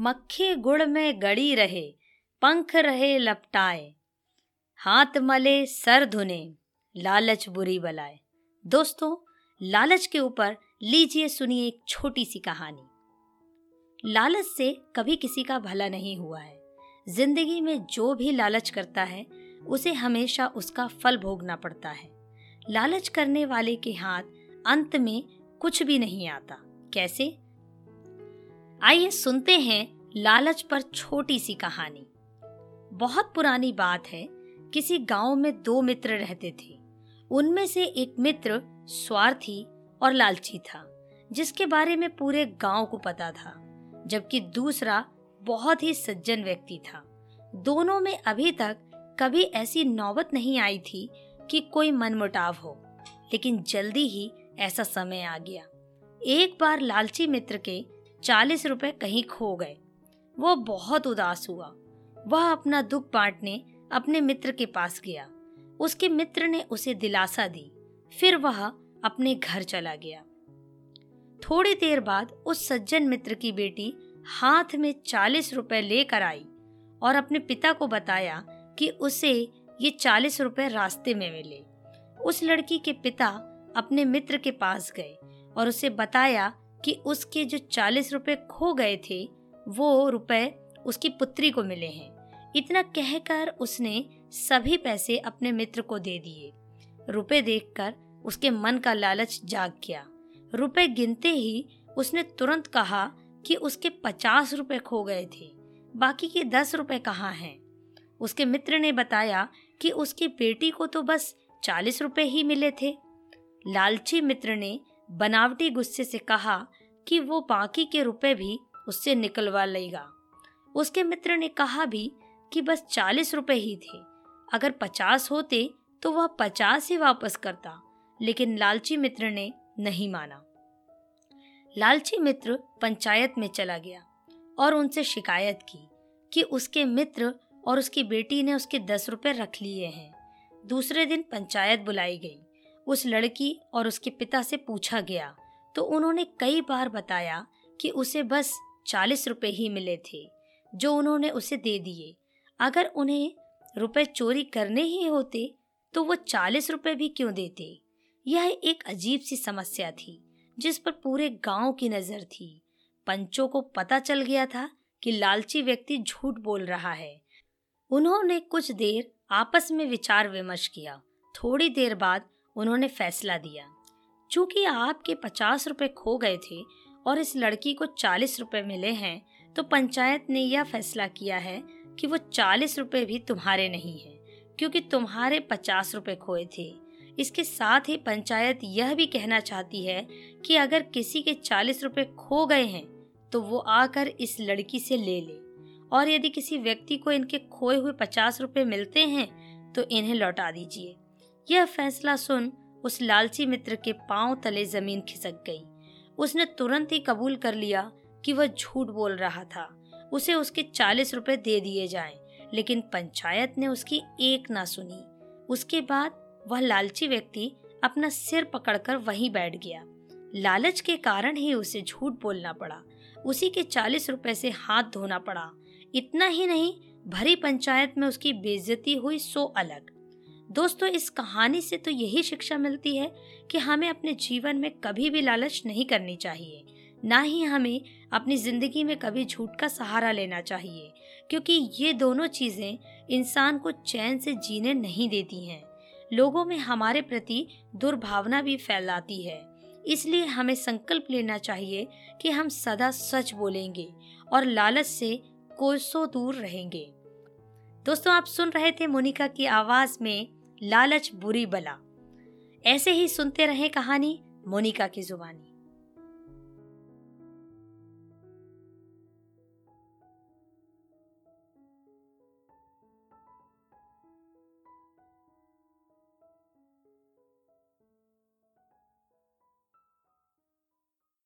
मक्खी गुड़ में गड़ी रहे, पंख रहे लपटाए। हाथ मले सर धुने, लालच बुरी बलाए। दोस्तों, लालच के ऊपर लीजिए सुनिए एक छोटी सी कहानी। लालच से कभी किसी का भला नहीं हुआ है। ज़िंदगी में जो भी लालच करता है, उसे हमेशा उसका फल भोगना पड़ता है। लालच करने वाले के हाथ अंत में कुछ भी नहीं आता। कैसे? आइए सुनते हैं लालच पर छोटी सी कहानी। बहुत पुरानी बात है, किसी गाँव में दो मित्र रहते थे। उनमें से एक मित्र स्वार्थी और लालची था, जिसके बारे में पूरे गाँव को पता था, जबकि दूसरा बहुत ही सज्जन व्यक्ति था। दोनों में अभी तक कभी ऐसी नौबत नहीं आई थी कि कोई मनमुटाव हो, लेकिन जल्दी ही ऐसा समय आ गया। एक बार लालची मित्र के चालीस रुपए कहीं खो गए। वो बहुत उदास हुआ। वह अपना दुख बांटने अपने मित्र के पास गया। उसके मित्र ने उसे दिलासा दी। फिर वह अपने घर चला गया। थोड़ी देर बाद उस सज्जन मित्र की बेटी हाथ में चालीस रुपए लेकर आई और अपने पिता को बताया कि उसे ये चालीस रुपए रास्ते में मिले। उस लड़की के पिता अपने मित्र के पास गए और उसे बताया कि उसके जो चालीस रुपए खो गए थे वो रुपए उसकी पुत्री को मिले हैं। इतना कहकर उसने सभी पैसे अपने मित्र को दे दिए। रुपए देखकर उसके मन का लालच जाग गया। रुपए गिनते ही उसने तुरंत कहा कि उसके पचास रुपए खो गए थे, बाकी के दस रुपए कहाँ हैं? उसके मित्र ने बताया कि उसकी बेटी को तो बस चालीस रुपए ही मिले थे। लालची मित्र ने बनावटी गुस्से से कहा कि वो बाकी के रुपए भी उससे निकलवा लेगा। उसके मित्र ने कहा भी कि बस चालीस रुपए ही थे। अगर पचास होते तो वह पचास ही वापस करता, लेकिन लालची मित्र ने नहीं माना। लालची मित्र पंचायत में चला गया और उनसे शिकायत की कि उसके मित्र और उसकी बेटी ने उसके दस रुपए रख लिए हैं। दूसरे दिन पंचायत बुलाई गई। उस लड़की और उसके पिता से पूछा गया तो उन्होंने कई बार बताया कि उसे बस चालीस रुपए ही मिले थे, जो उन्होंने उसे दे दिए। अगर उन्हें रुपए चोरी करने ही होते तो वो चालीस रुपए भी क्यों देते? यह एक अजीब सी समस्या थी, जिस पर पूरे गाँव की नज़र थी। पंचों को पता चल गया था कि लालची व्यक्ति झूठ बोल रहा है। उन्होंने कुछ देर आपस में विचार विमर्श किया। थोड़ी देर बाद उन्होंने फैसला दिया। चूँकि आपके पचास रुपए खो गए थे और इस लड़की को चालीस रुपए मिले हैं तो पंचायत ने यह फैसला किया है कि वो चालीस रुपए भी तुम्हारे नहीं है, क्योंकि तुम्हारे पचास रुपए खोए थे। इसके साथ ही पंचायत यह भी कहना चाहती है कि अगर किसी के चालीस रुपए खो गए हैं तो वो आकर इस लड़की से ले ले। और यदि किसी व्यक्ति को इनके खोए हुए पचास रुपए मिलते हैं तो इन्हें लौटा दीजिए। यह फैसला सुन उस लालची मित्र के पाँव तले ज़मीन खिसक गई। उसने तुरंत ही कबूल कर लिया कि वह झूठ बोल रहा था। उसे उसके चालीस रुपए दे दिए जाएँ, लेकिन पंचायत ने उसकी एक ना सुनी। उसके बाद वह लालची व्यक्ति अपना सिर पकड़कर वहीं बैठ गया। लालच के कारण ही उसे झूठ बोलना पड़ा। उसी के चालीस रुपए से हाथ धोना पड़ा। इतना ही नहीं भरी पंचायत में उसकी बेइज्जती हुई सो अलग। दोस्तों, इस कहानी से तो यही शिक्षा मिलती है कि हमें अपने जीवन में कभी भी लालच नहीं करनी चाहिए। ना ही हमें अपनी ज़िंदगी में कभी झूठ का सहारा लेना चाहिए, क्योंकि ये दोनों चीज़ें इंसान को चैन से जीने नहीं देती हैं। लोगों में हमारे प्रति दुर्भावना भी फैलाती है। इसलिए हमें संकल्प लेना चाहिए कि हम सदा सच बोलेंगे और लालच से कोसों दूर रहेंगे। दोस्तों, आप सुन रहे थे मोनिका की आवाज़ में लालच बुरी बला। ऐसे ही सुनते रहे कहानी मोनिका की जुबानी।